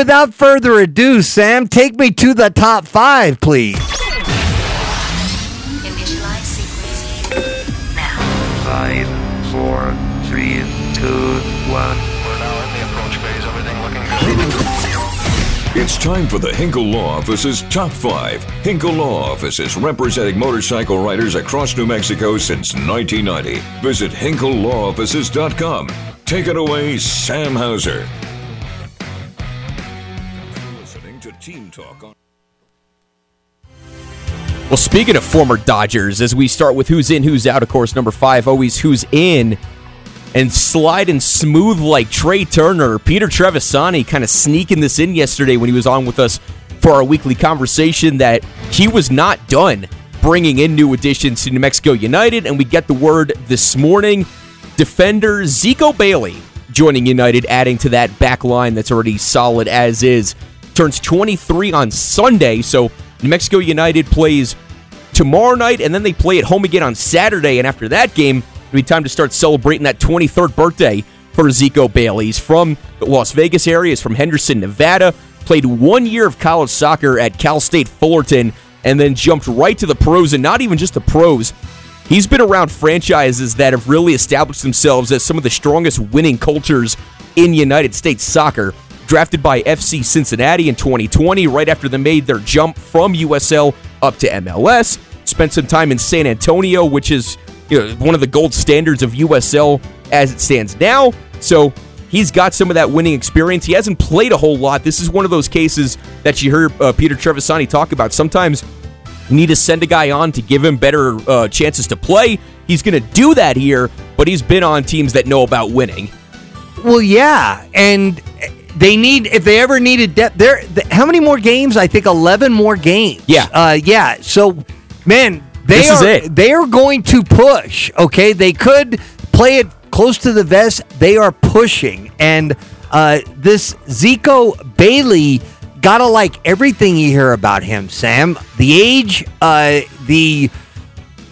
without further ado, Sam, take me to the top five, please. Initialize sequence now. Five, four, three, two, one. We're now in the approach phase. Everything looking good. It's time for the Hinkle Law Office's Top 5. Hinkle Law Offices representing motorcycle riders across New Mexico since 1990. Visit hinkleLawOffices.com. Take it away, Sam Hauser. Well, speaking of former Dodgers, as we start with who's in, who's out, of course, number five, always who's in. And sliding smooth like Trea Turner, Peter Trevisani kind of sneaking this in yesterday when he was on with us for our weekly conversation that he was not done bringing in new additions to New Mexico United. And we get the word this morning defender Zico Bailey joining United, adding to that back line that's already solid as is. Turns 23 on Sunday, so New Mexico United plays tomorrow night, and then they play at home again on Saturday. And after that game, it'll be time to start celebrating that 23rd birthday for Zico Bailey. He's from the Las Vegas area, he's from Henderson, Nevada. Played one year of college soccer at Cal State Fullerton, and then jumped right to the pros, and not even just the pros. He's been around franchises that have really established themselves as some of the strongest winning cultures in United States soccer. Drafted by FC Cincinnati in 2020, right after they made their jump from USL up to MLS. Spent some time in San Antonio, which is you know, one of the gold standards of USL as it stands now. So he's got some of that winning experience. He hasn't played a whole lot. This is one of those cases that you heard uh, Peter Trevisani talk about. Sometimes you need to send a guy on to give him better uh, chances to play. He's going to do that here, but he's been on teams that know about winning. Well, yeah, and they need if they ever needed depth. There, th- how many more games? I think eleven more games. Yeah. uh, yeah. So, man, they This is are they are going to push. Okay, they could play it close to the vest. They are pushing, and uh, this Zico Bailey gotta like everything you hear about him. Sam, the age, uh, the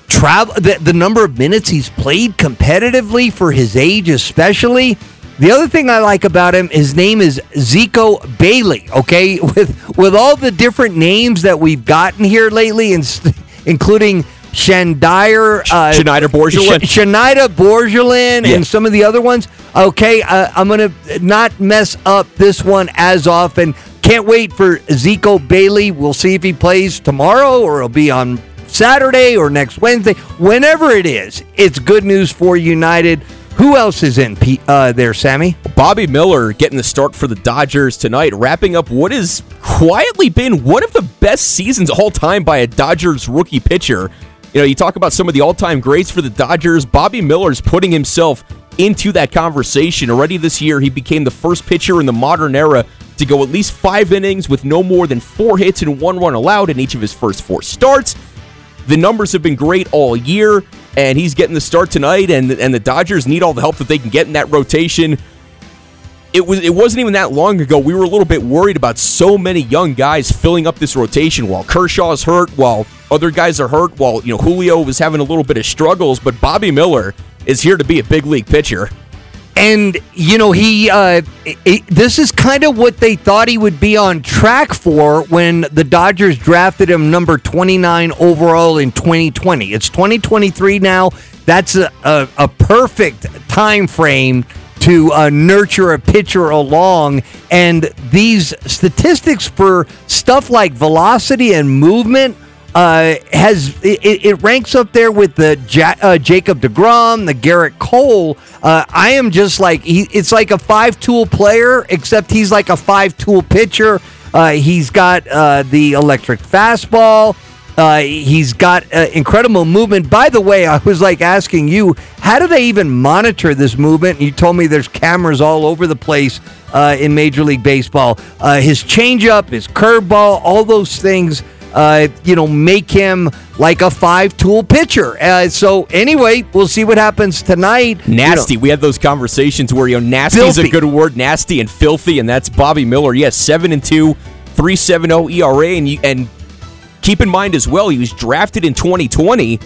travel the, the number of minutes he's played competitively for his age especially the other thing i like about him his name is zico bailey okay with with all the different names that we've gotten here lately and including Shandire, uh, Schneider Borgelin. Sh- Schneider Borgelin, Yeah. and some of the other ones. Okay, uh, I'm gonna not mess up this one as often. Can't wait for Zico Bailey. We'll see if he plays tomorrow or it'll be on Saturday or next Wednesday. Whenever it is, it's good news for United. Who else is in uh, there, Sammy? Bobby Miller getting the start for the Dodgers tonight, wrapping up what has quietly been one of the best seasons all time by a Dodgers rookie pitcher. You know, you talk about some of the all time greats for the Dodgers. Bobby Miller's putting himself into that conversation. Already this year, he became the first pitcher in the modern era to go at least five innings with no more than four hits and one run allowed in each of his first four starts. The numbers have been great all year, and he's getting the start tonight. And and the Dodgers need all the help that they can get in that rotation. It was it wasn't even that long ago. We were a little bit worried about so many young guys filling up this rotation while Kershaw's hurt, while other guys are hurt, while you know Julio was having a little bit of struggles. But Bobby Miller is here to be a big league pitcher. And you know he, uh, it, this is kind of what they thought he would be on track for when the Dodgers drafted him number 29 overall in 2020. It's 2023 now. That's a, a, a perfect time frame to uh, nurture a pitcher along. And these statistics for stuff like velocity and movement uh, has it, it ranks up there with the ja- uh, Jacob Degrom, the Gerrit Cole. Uh, I am just like he, it's like a five tool player, except he's like a five tool pitcher. Uh, he's got uh, the electric fastball. Uh, he's got incredible movement. By the way, I was like asking you, how do they even monitor this movement? You told me there's cameras all over the place in Major League Baseball. His changeup, his curveball, all those things, uh, you know, make him like a five-tool pitcher. Uh, so anyway, we'll see what happens tonight. You know, Nasty. We had those conversations where you know nasty is a good word, nasty and filthy, and that's Bobby Miller. Yes, seven and two, three seven zero ERA, and you, and keep in mind as well, he was drafted in 2020.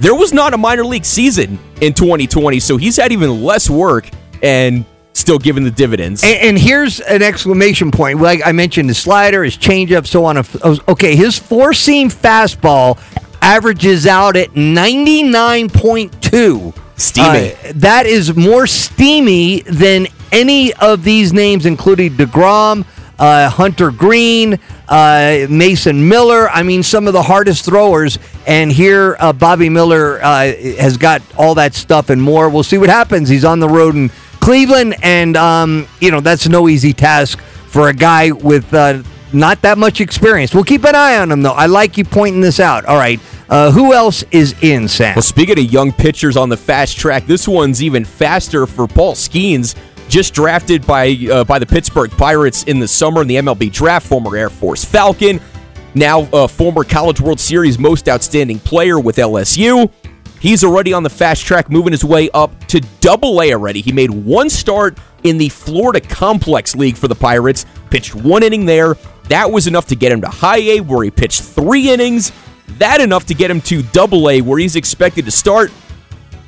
There was not a minor league season in 2020, so he's had even less work and still giving the dividends. And, and here's an exclamation point. Like I mentioned, his slider, his changeup, so on. Okay, his four seam fastball averages out at 99.2. Steamy. Uh, that is more steamy than any of these names, including DeGrom, uh, Hunter Greene, uh, Mason Miller. I mean, some of the hardest throwers. And here, uh, Bobby Miller uh, has got all that stuff and more. We'll see what happens. He's on the road in Cleveland, and, um, you know, that's no easy task for a guy with uh, not that much experience. We'll keep an eye on him, though. I like you pointing this out. All right. Uh, who else is in, Sam? Well, speaking of young pitchers on the fast track, this one's even faster for Paul Skenes just drafted by uh, by the Pittsburgh Pirates in the summer in the MLB draft, former Air Force Falcon, now a former College World Series most outstanding player with LSU. He's already on the fast track, moving his way up to double A already. He made one start in the Florida Complex League for the Pirates, pitched one inning there. That was enough to get him to high A, where he pitched three innings. That enough to get him to double A, where he's expected to start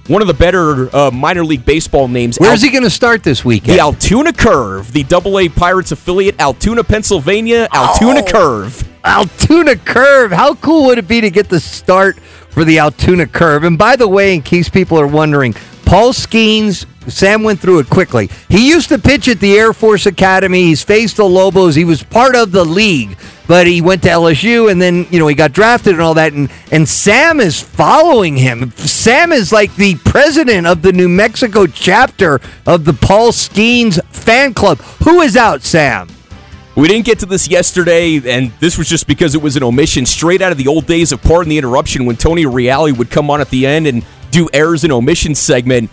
one of the better uh, minor league baseball names. Where's Al- he going to start this weekend? The Altoona Curve, the Double A Pirates affiliate, Altoona, Pennsylvania. Altoona oh, Curve. Altoona Curve. How cool would it be to get the start for the Altoona Curve? And by the way, in case people are wondering, Paul Skenes, Sam went through it quickly. He used to pitch at the Air Force Academy. He's faced the Lobos. He was part of the league but he went to LSU and then you know he got drafted and all that and and Sam is following him. Sam is like the president of the New Mexico chapter of the Paul Skenes fan club. Who is out, Sam? We didn't get to this yesterday, and this was just because it was an omission straight out of the old days of Pardon the Interruption when Tony Reali would come on at the end and do errors and omissions segment.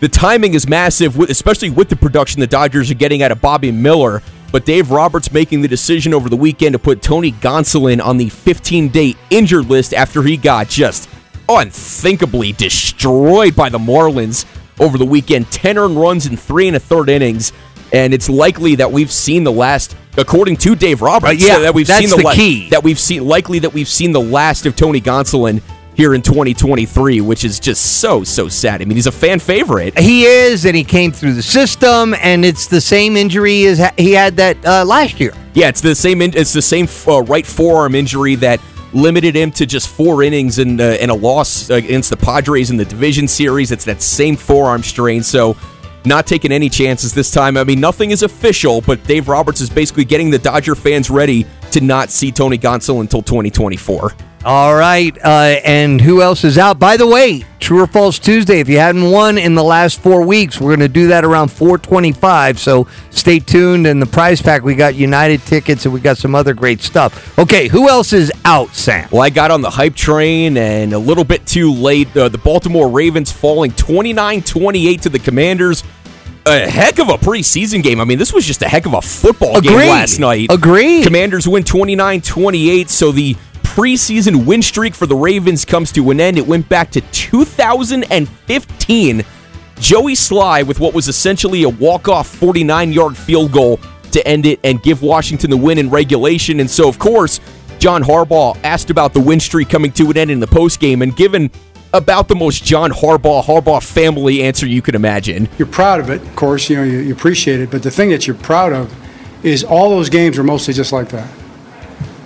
The timing is massive, especially with the production the Dodgers are getting out of Bobby Miller. But Dave Roberts making the decision over the weekend to put Tony Gonsolin on the 15 day injured list after he got just unthinkably destroyed by the Marlins over the weekend. 10 earned runs in three and a third innings. And it's likely that we've seen the last, according to Dave Roberts, uh, yeah, that we've seen the, the key. that we've seen likely that we've seen the last of Tony Gonsolin here in 2023, which is just so, so sad. I mean, he's a fan favorite. He is, and he came through the system, and it's the same injury as he had that uh, last year. Yeah, it's the same. In- it's the same uh, right forearm injury that limited him to just four innings and, uh, and a loss against the Padres in the division series. It's that same forearm strain. So, not taking any chances this time. I mean, nothing is official, but Dave Roberts is basically getting the Dodger fans ready to not see Tony Gonsolin until 2024. All right, uh, and who else is out? By the way, True or False Tuesday. If you hadn't won in the last four weeks, we're going to do that around 425. So stay tuned. And the prize pack, we got United tickets and we got some other great stuff. Okay, who else is out, Sam? Well, I got on the hype train and a little bit too late. Uh, the Baltimore Ravens falling 29-28 to the Commanders. A heck of a preseason game. I mean, this was just a heck of a football Agreed. game last night. Agreed. Commanders win 29-28, so the preseason win streak for the Ravens comes to an end. It went back to 2015. Joey Slye with what was essentially a walk-off 49-yard field goal to end it and give Washington the win in regulation. And so, of course, John Harbaugh asked about the win streak coming to an end in the postgame and given about the most John Harbaugh, Harbaugh family answer you could imagine. You're proud of it, of course, you know, you, you appreciate it, but the thing that you're proud of is all those games are mostly just like that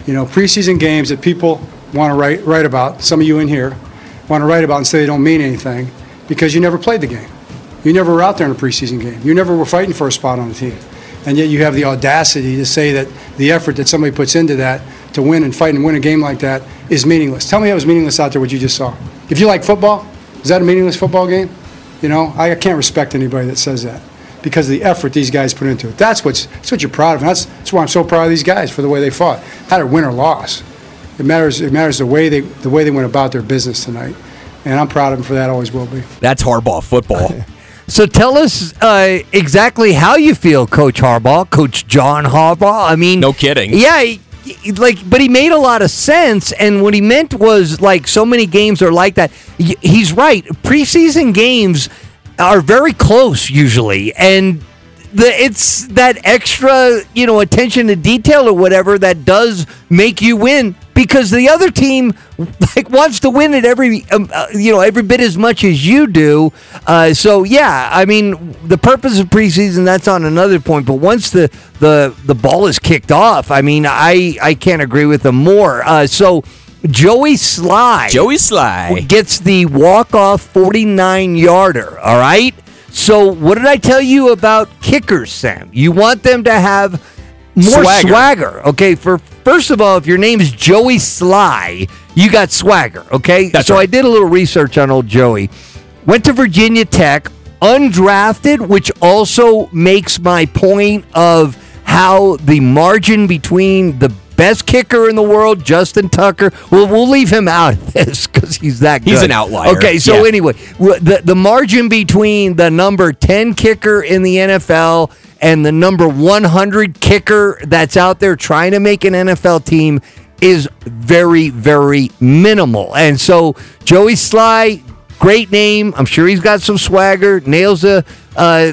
you know, preseason games that people want to write, write about, some of you in here want to write about and say they don't mean anything because you never played the game. You never were out there in a preseason game. You never were fighting for a spot on the team. And yet you have the audacity to say that the effort that somebody puts into that to win and fight and win a game like that is meaningless. Tell me it was meaningless out there what you just saw. If you like football, is that a meaningless football game? You know, I can't respect anybody that says that because of the effort these guys put into it. That's what's that's what you're proud of. And that's that's why I'm so proud of these guys for the way they fought. Not a win or loss. It matters. It matters the way they the way they went about their business tonight. And I'm proud of them for that. Always will be. That's Harbaugh football. So tell us uh, exactly how you feel, Coach Harbaugh, Coach John Harbaugh. I mean, no kidding. Yeah, he, like, but he made a lot of sense, and what he meant was like so many games are like that. He's right. Preseason games are very close usually, and the it's that extra, you know, attention to detail or whatever that does make you win because the other team like wants to win it every um, uh, you know every bit as much as you do. Uh, so yeah, I mean the purpose of preseason that's on another point. But once the the the ball is kicked off, I mean I I can't agree with them more. Uh, so Joey Slye, Joey Slye. gets the walk off 49 yarder. All right. So, what did I tell you about kickers, Sam? You want them to have more Swagger. swagger. Okay. For first of all, if your name is Joey Slye, you got swagger. Okay. That's so right. I did a little research on old Joey. Went to Virginia Tech, undrafted, which also makes my point of how the margin between the best kicker in the world, Justin Tucker. Well, we'll leave him out of this because he's that good. He's an outlier. Okay, so Yeah. anyway, the the margin between the number ten kicker in the NFL and the number one hundred kicker that's out there trying to make an NFL team is very very minimal. And so Joey Slye. Great name. I'm sure he's got some swagger. Nails the uh,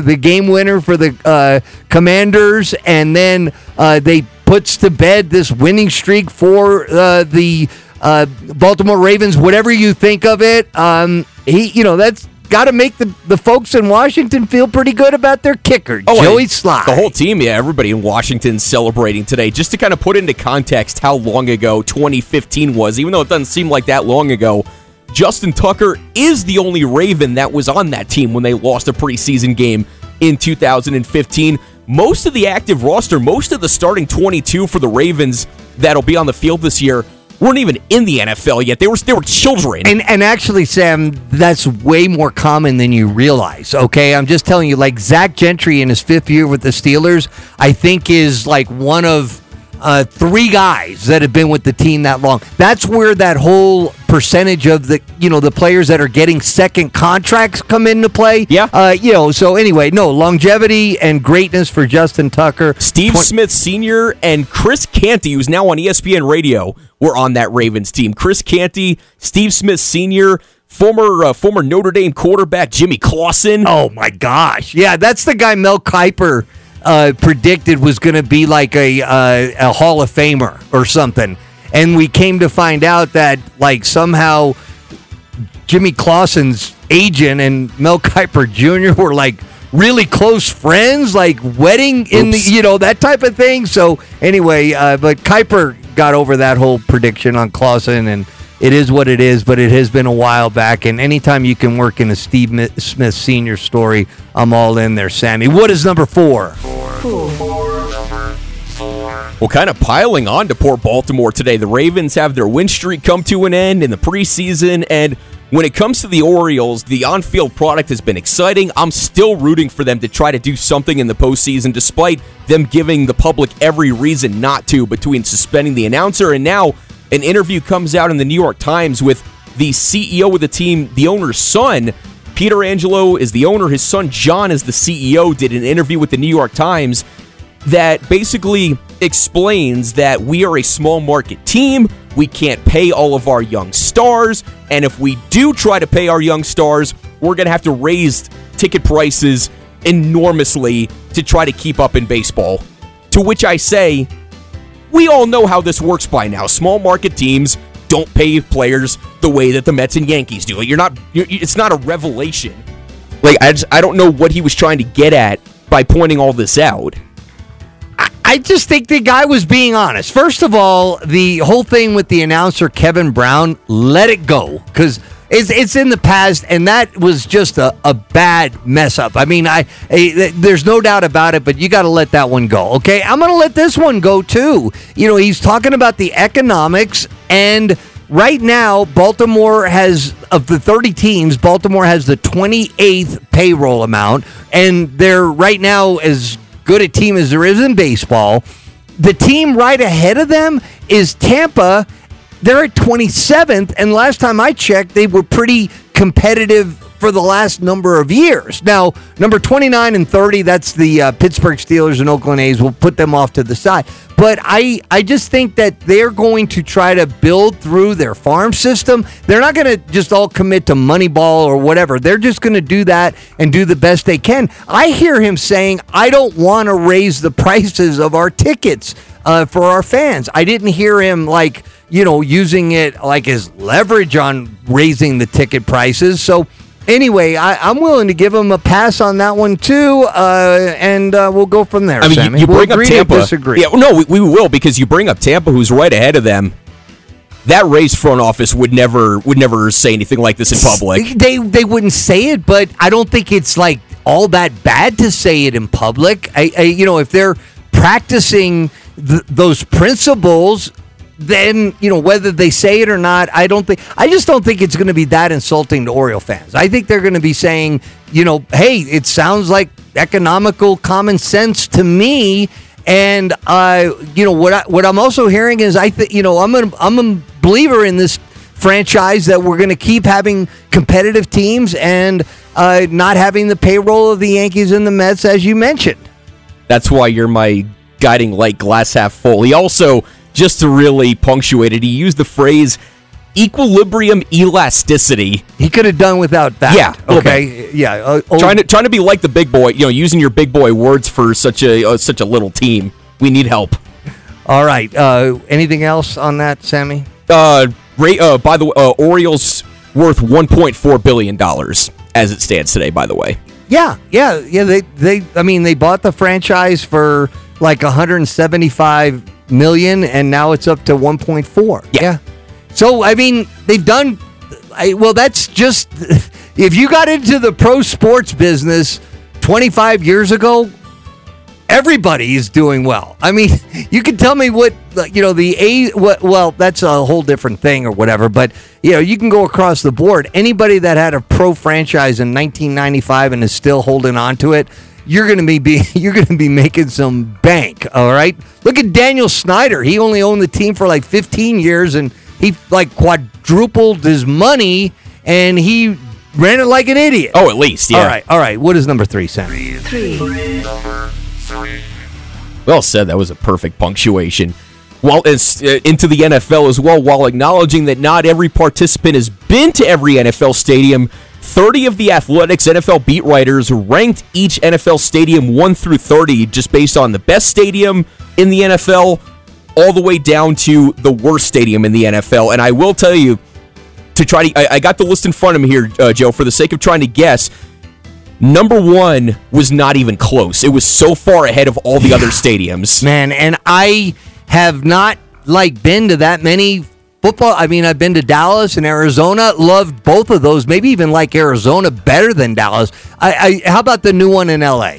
the game winner for the uh, Commanders, and then uh, they puts to bed this winning streak for uh, the uh, Baltimore Ravens. Whatever you think of it, um, he you know that's got to make the the folks in Washington feel pretty good about their kicker, Joey and Slye. Oh, The whole team, yeah, everybody in Washington celebrating today. Just to kind of put into context how long ago 2015 was, even though it doesn't seem like that long ago, Justin Tucker is the only Raven that was on that team when they lost a preseason game in 2015. Most of the active roster, most of the starting 22 for the Ravens that'll be on the field this year weren't even in the NFL yet. They were they were children. And and actually, Sam, that's way more common than you realize. Okay, I'm just telling you. Like Zach Gentry in his fifth year with the Steelers, I think is like one of uh, three guys that have been with the team that long. That's where that whole percentage of the you know the players that are getting second contracts come into play. Yeah. Uh, you know. So anyway, no longevity and greatness for Justin Tucker. Steve Twen- Smith Sr. and Chris Canty, who's now on ESPN Radio, were on that Ravens team. Chris Canty, Steve Smith Sr., former uh, former Notre Dame quarterback Jimmy Clausen. Oh my gosh! Yeah, that's the guy Mel Kiper uh, predicted was going to be like a uh, a Hall of Famer or something, and we came to find out that like somehow Jimmy Clausen's agent and Mel Kiper Jr. were like really close friends, like wedding in the you know that type of thing. So anyway, uh, but Kiper got over that whole prediction on Clausen and. It is what it is, but it has been a while back. And anytime you can work in a Steve Smith Senior story, I'm all in there, Sammy. What is number four? Well, kind of piling on to poor Baltimore today. The Ravens have their win streak come to an end in the preseason, and when it comes to the Orioles, the on-field product has been exciting. I'm still rooting for them to try to do something in the postseason, despite them giving the public every reason not to. Between suspending the announcer and now an interview comes out in the New York Times with the CEO of the team, the owner's son. Peter Angelo is the owner. His son John is the CEO. Did an interview with the New York Times that basically explains that we are a small market team. We can't pay all of our young stars. And if we do try to pay our young stars, we're going to have to raise ticket prices enormously to try to keep up in baseball. To which I say, we all know how this works by now. Small market teams don't pay players the way that the Mets and Yankees do. You're not. You're, it's not a revelation. Like I just I don't know what he was trying to get at by pointing all this out. I just think the guy was being honest. First of all, the whole thing with the announcer Kevin Brown, let it go because it's, it's in the past, and that was just a, a bad mess up. I mean, I, I there's no doubt about it, but you got to let that one go. Okay, I'm going to let this one go too. You know, he's talking about the economics and. Right now, Baltimore has of the 30 teams, Baltimore has the 28th payroll amount, and they're right now as good a team as there is in baseball. The team right ahead of them is Tampa. They're at 27th, and last time I checked, they were pretty competitive for the last number of years. Now, number 29 and 30, that's the uh, Pittsburgh Steelers and Oakland A's. We'll put them off to the side. But I, I just think that they're going to try to build through their farm system. They're not going to just all commit to Moneyball or whatever. They're just going to do that and do the best they can. I hear him saying, I don't want to raise the prices of our tickets uh, for our fans. I didn't hear him like, you know, using it like as leverage on raising the ticket prices. So, anyway, I, I'm willing to give him a pass on that one too, uh, and uh, we'll go from there. I mean, you, Sammy. you we'll bring up Tampa. disagree. Yeah, no, we, we will because you bring up Tampa, who's right ahead of them. That Rays front office would never would never say anything like this in public. They they wouldn't say it, but I don't think it's like all that bad to say it in public. I, I you know if they're practicing th- those principles, then you know whether they say it or not. I don't think. I just don't think it's going to be that insulting to Oriole fans. I think they're going to be saying, you know, hey, it sounds like economical common sense to me. And uh, you know what? I, what I'm also hearing is I think you know I'm a I'm a believer in this franchise that we're going to keep having competitive teams and uh, not having the payroll of the Yankees and the Mets, as you mentioned. That's why you're my guiding light, glass half full. He also, just to really punctuate it, he used the phrase equilibrium elasticity. He could have done without that. Yeah, Okay. Yeah. Uh, oh, Trying to trying to be like the big boy, you know, using your big boy words for such a uh, such a little team. We need help. all right. Uh, anything else on that, Sammy? Uh, Ray, uh by the way, uh, Orioles worth 1.4 billion dollars as it stands today. By the way, Yeah, yeah, yeah. They, they. I mean, they bought the franchise for like 175 million, and now it's up to 1.4. Yeah. So I mean, they've done. I, well, that's just if you got into the pro sports business 25 years ago. Everybody is doing well. I mean, you can tell me what you know the a what, well that's a whole different thing or whatever. But you know you can go across the board. Anybody that had a pro franchise in 1995 and is still holding on to it, you're going to be, be you're going to be making some bank. All right. Look at Daniel Snyder. He only owned the team for like 15 years and he like quadrupled his money and he ran it like an idiot. oh, at least yeah. All right. All right. What is number three, Sam? Well said. That was a perfect punctuation. Well, it's uh, into the NFL as well. While acknowledging that not every participant has been to every NFL stadium, 30 of the Athletic's NFL beat writers ranked each NFL stadium 1 through 30 just based on the best stadium in the NFL all the way down to the worst stadium in the NFL. And I will tell you, to try to, I, I got the list in front of me here, uh, Joe, for the sake of trying to guess. Number one was not even close. It was so far ahead of all the other stadiums. Man, and I have not like been to that many football. I mean, I've been to Dallas and Arizona. Loved both of those. Maybe even like Arizona better than Dallas. I, I how about the new one in LA?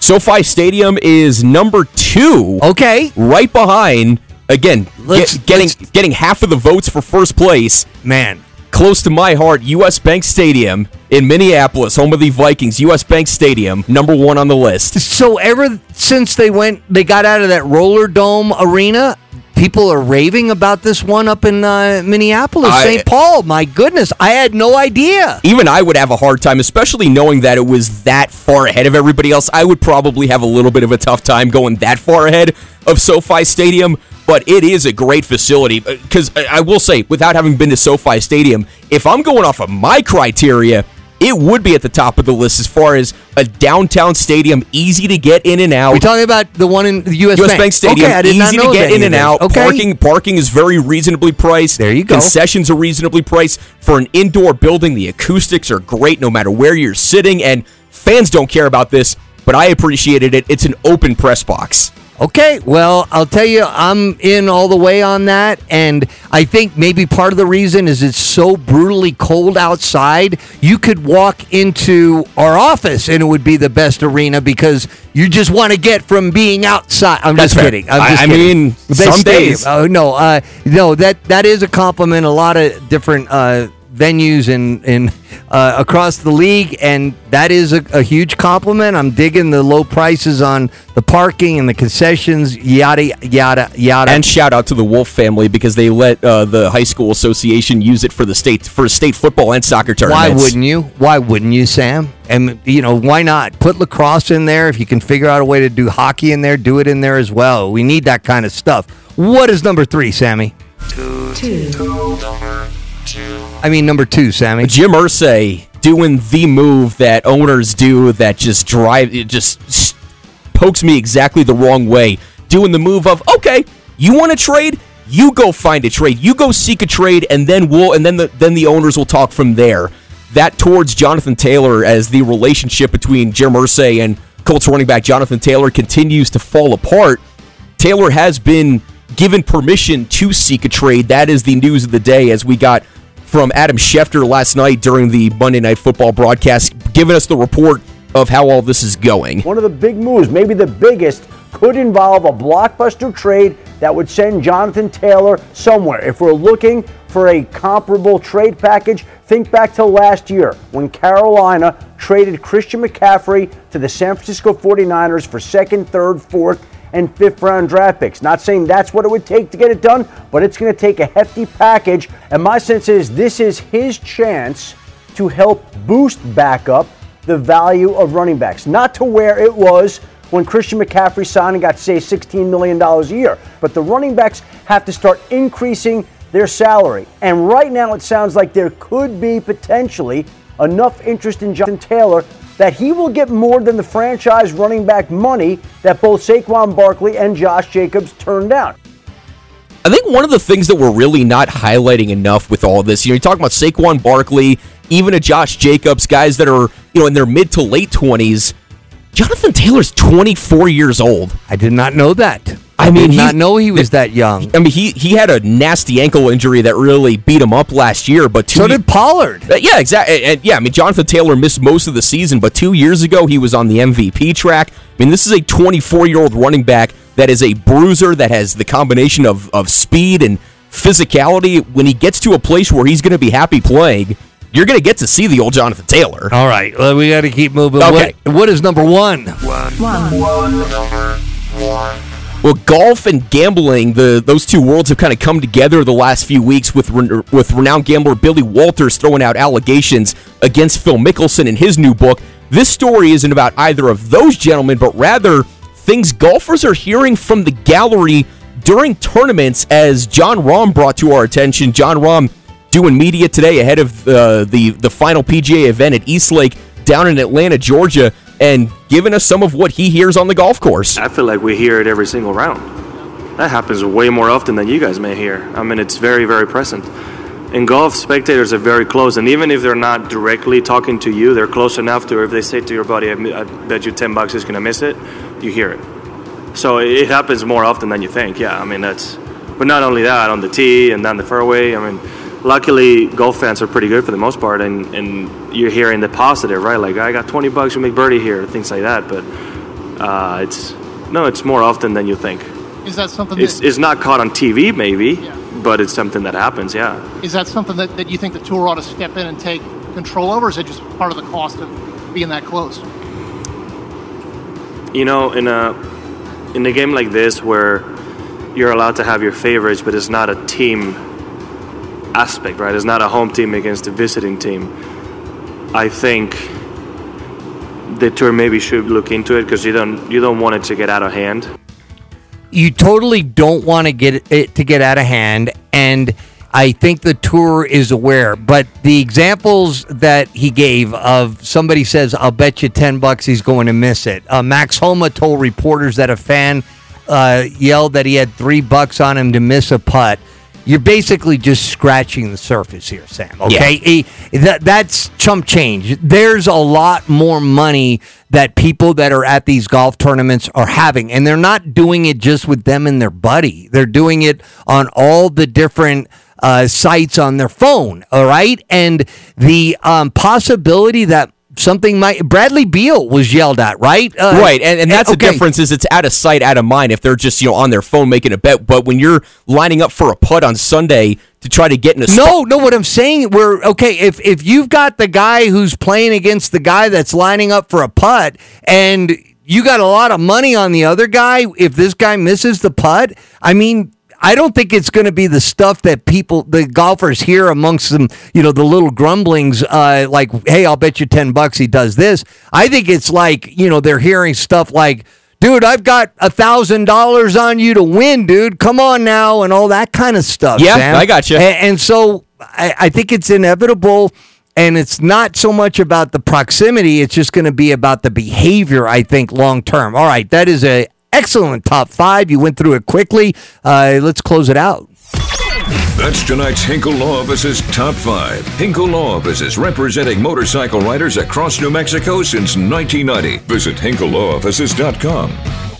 SoFi Stadium is number two, Okay, right behind. Again, Let's- get- getting let's- getting half of the votes for first place. man. Close to my heart, U.S. Bank Stadium in Minneapolis, home of the Vikings. U.S. Bank Stadium, number one on the list. So ever since they went, they got out of that roller dome arena. People are raving about this one up in uh, Minneapolis, St. Paul. My goodness, I had no idea. Even I would have a hard time, especially knowing that it was that far ahead of everybody else. I would probably have a little bit of a tough time going that far ahead of SoFi Stadium, but it is a great facility. Because I I will say, without having been to SoFi Stadium, if I'm going off of my criteria, it would be at the top of the list as far as a downtown stadium, easy to get in and out. We're talking about the one in the U.S. US Bank, Bank Stadium, Okay, I did easy not know to get in and out. Okay. Parking parking is very reasonably priced. There you go. Concessions are reasonably priced for an indoor building. The acoustics are great no matter where you're sitting, and fans don't care about this, but I appreciated it. It's an open press box. Okay, well, I'll tell you, I'm in all the way on that, and I think maybe part of the reason is it's so brutally cold outside. You could walk into our office, and it would be the best arena because you just want to get from being outside. I'm That's just fair. kidding. I'm I- just I kidding. mean, Best some days. Oh no, uh, no that that is a compliment. A lot of different. Uh, venues in in uh, across the league, and that is a, a huge compliment. I'm digging the low prices on the parking and the concessions, yada yada yada. And shout out to the Wilf family because they let uh, the high school association use it for the state for state football and soccer tournaments. Why wouldn't you? Why wouldn't you, Sam? And you know why not put lacrosse in there? If you can figure out a way to do hockey in there, do it in there as well. We need that kind of stuff. What is number three, Sammy? I mean number two, Sammy. Jim Irsay doing the move that owners do that just drive it just pokes me exactly the wrong way. Doing the move of okay, you want to trade, you go find a trade, you go seek a trade, and then we'll and then the then the owners will talk from there. That towards Jonathan Taylor as the relationship between Jim Irsay and Colts running back Jonathan Taylor continues to fall apart. Taylor has been given permission to seek a trade. That is the news of the day as we got from Adam Schefter last night during the Monday Night Football broadcast, giving us the report of how all this is going. One of the big moves, maybe the biggest, could involve a blockbuster trade that would send Jonathan Taylor somewhere. If we're looking for a comparable trade package, think back to last year when Carolina traded Christian McCaffrey to the San Francisco 49ers for second, third, fourth, and fifth round draft picks. Not saying that's what it would take to get it done, but it's going to take a hefty package. And my sense is this is his chance to help boost back up the value of running backs. Not to where it was when Christian McCaffrey signed and got, say, $16 million a year. But the running backs have to start increasing their salary. And right now it sounds like there could be potentially enough interest in Jonathan Taylor that he will get more than the franchise running back money that both Saquon Barkley and Josh Jacobs turned down. I think one of the things that we're really not highlighting enough with all this, you know, you're talking about Saquon Barkley, even a Josh Jacobs, guys that are, you know, in their mid to late 20s. Jonathan Taylor's 24 years old. I did not know that. I mean, did he's- not know he was that young. I mean, he he had a nasty ankle injury that really beat him up last year, but two So did Pollard. Uh, yeah, exactly. And yeah, I mean, Jonathan Taylor missed most of the season, but two years ago he was on the MVP track. I mean, this is a 24 year old running back that is a bruiser that has the combination of of speed and physicality. When he gets to a place where he's going to be happy playing, you're going to get to see the old Jonathan Taylor. All right, well, we got to keep moving. Okay. What, what is number 1? one? Well, golf and gambling, the those two worlds have kind of come together the last few weeks with ren- with renowned gambler Billy Walters throwing out allegations against Phil Mickelson in his new book. This story isn't about either of those gentlemen, but rather things golfers are hearing from the gallery during tournaments as Jon Rahm brought to our attention. Jon Rahm doing media today ahead of uh, the the final PGA event at Eastlake down in Atlanta, Georgia, and giving us some of what he hears on the golf course. I feel like we hear it every single round. That happens way more often than you guys may hear. I mean, it's very, very present. In golf, spectators are very close, and even if they're not directly talking to you, they're close enough to if they say to your buddy, I bet you 10 bucks is going to miss it, you hear it. So it it happens more often than you think, yeah. I mean, that's, but not only that, on the tee and down the fairway, I mean, luckily, golf fans are pretty good for the most part, and, and you're hearing the positive, right? Like, I got 20 bucks, you make birdie here, things like that, but uh, it's, no, it's more often than you think. Is that something It's, that, it's not caught on TV, maybe, Yeah. but it's something that happens, yeah. is that something that, that you think the tour ought to step in and take control over? Or is it just part of the cost of being that close? You know, in a in a game like this where you're allowed to have your favorites, but it's not a team aspect, right? It's not a home team against a visiting team. I think the tour maybe should look into it because you don't you don't want it to get out of hand. you totally don't want to get it to get out of hand and I think the tour is aware, but the examples that he gave of somebody says, "I'll bet you ten bucks he's going to miss it." Uh, Max Homa told reporters that a fan uh, yelled that he had three bucks on him to miss a putt. You're basically just scratching the surface here, Sam. Okay, He- that, that's chump change. There's a lot more money that people that are at these golf tournaments are having, and they're not doing it just with them and their buddy. They're doing it on all the different uh, sites on their phone. All right, and the um, possibility that something might Bradley Beal was yelled at, right? Uh, right, and, and that's okay. the difference is it's out of sight, out of mind if they're just, you know, on their phone making a bet. But when you're lining up for a putt on Sunday to to try to get in a No, no. What I'm saying, we're okay. If if you've got the guy who's playing against the guy that's lining up for a putt, and you got a lot of money on the other guy, if this guy misses the putt, I mean. I don't think it's going to be the stuff that people, the golfers hear amongst them, you know, the little grumblings, uh, like, hey, I'll bet you 10 bucks he does this. I think it's like, you know, they're hearing stuff like, dude, I've got a thousand dollars on you to win, dude. Come on now, and all that kind of stuff. Yeah, Sam. I gotcha. A- And, so I, I think it's inevitable, and it's not so much about the proximity. It's just going to be about the behavior. I think long term. All right, that is a excellent top five. You went through it quickly. Uh, let's close it out. That's tonight's Hinkle Law Office's Top 5. Hinkle Law Offices representing motorcycle riders across New Mexico since 1990. Visit hinkleLawoffices.com.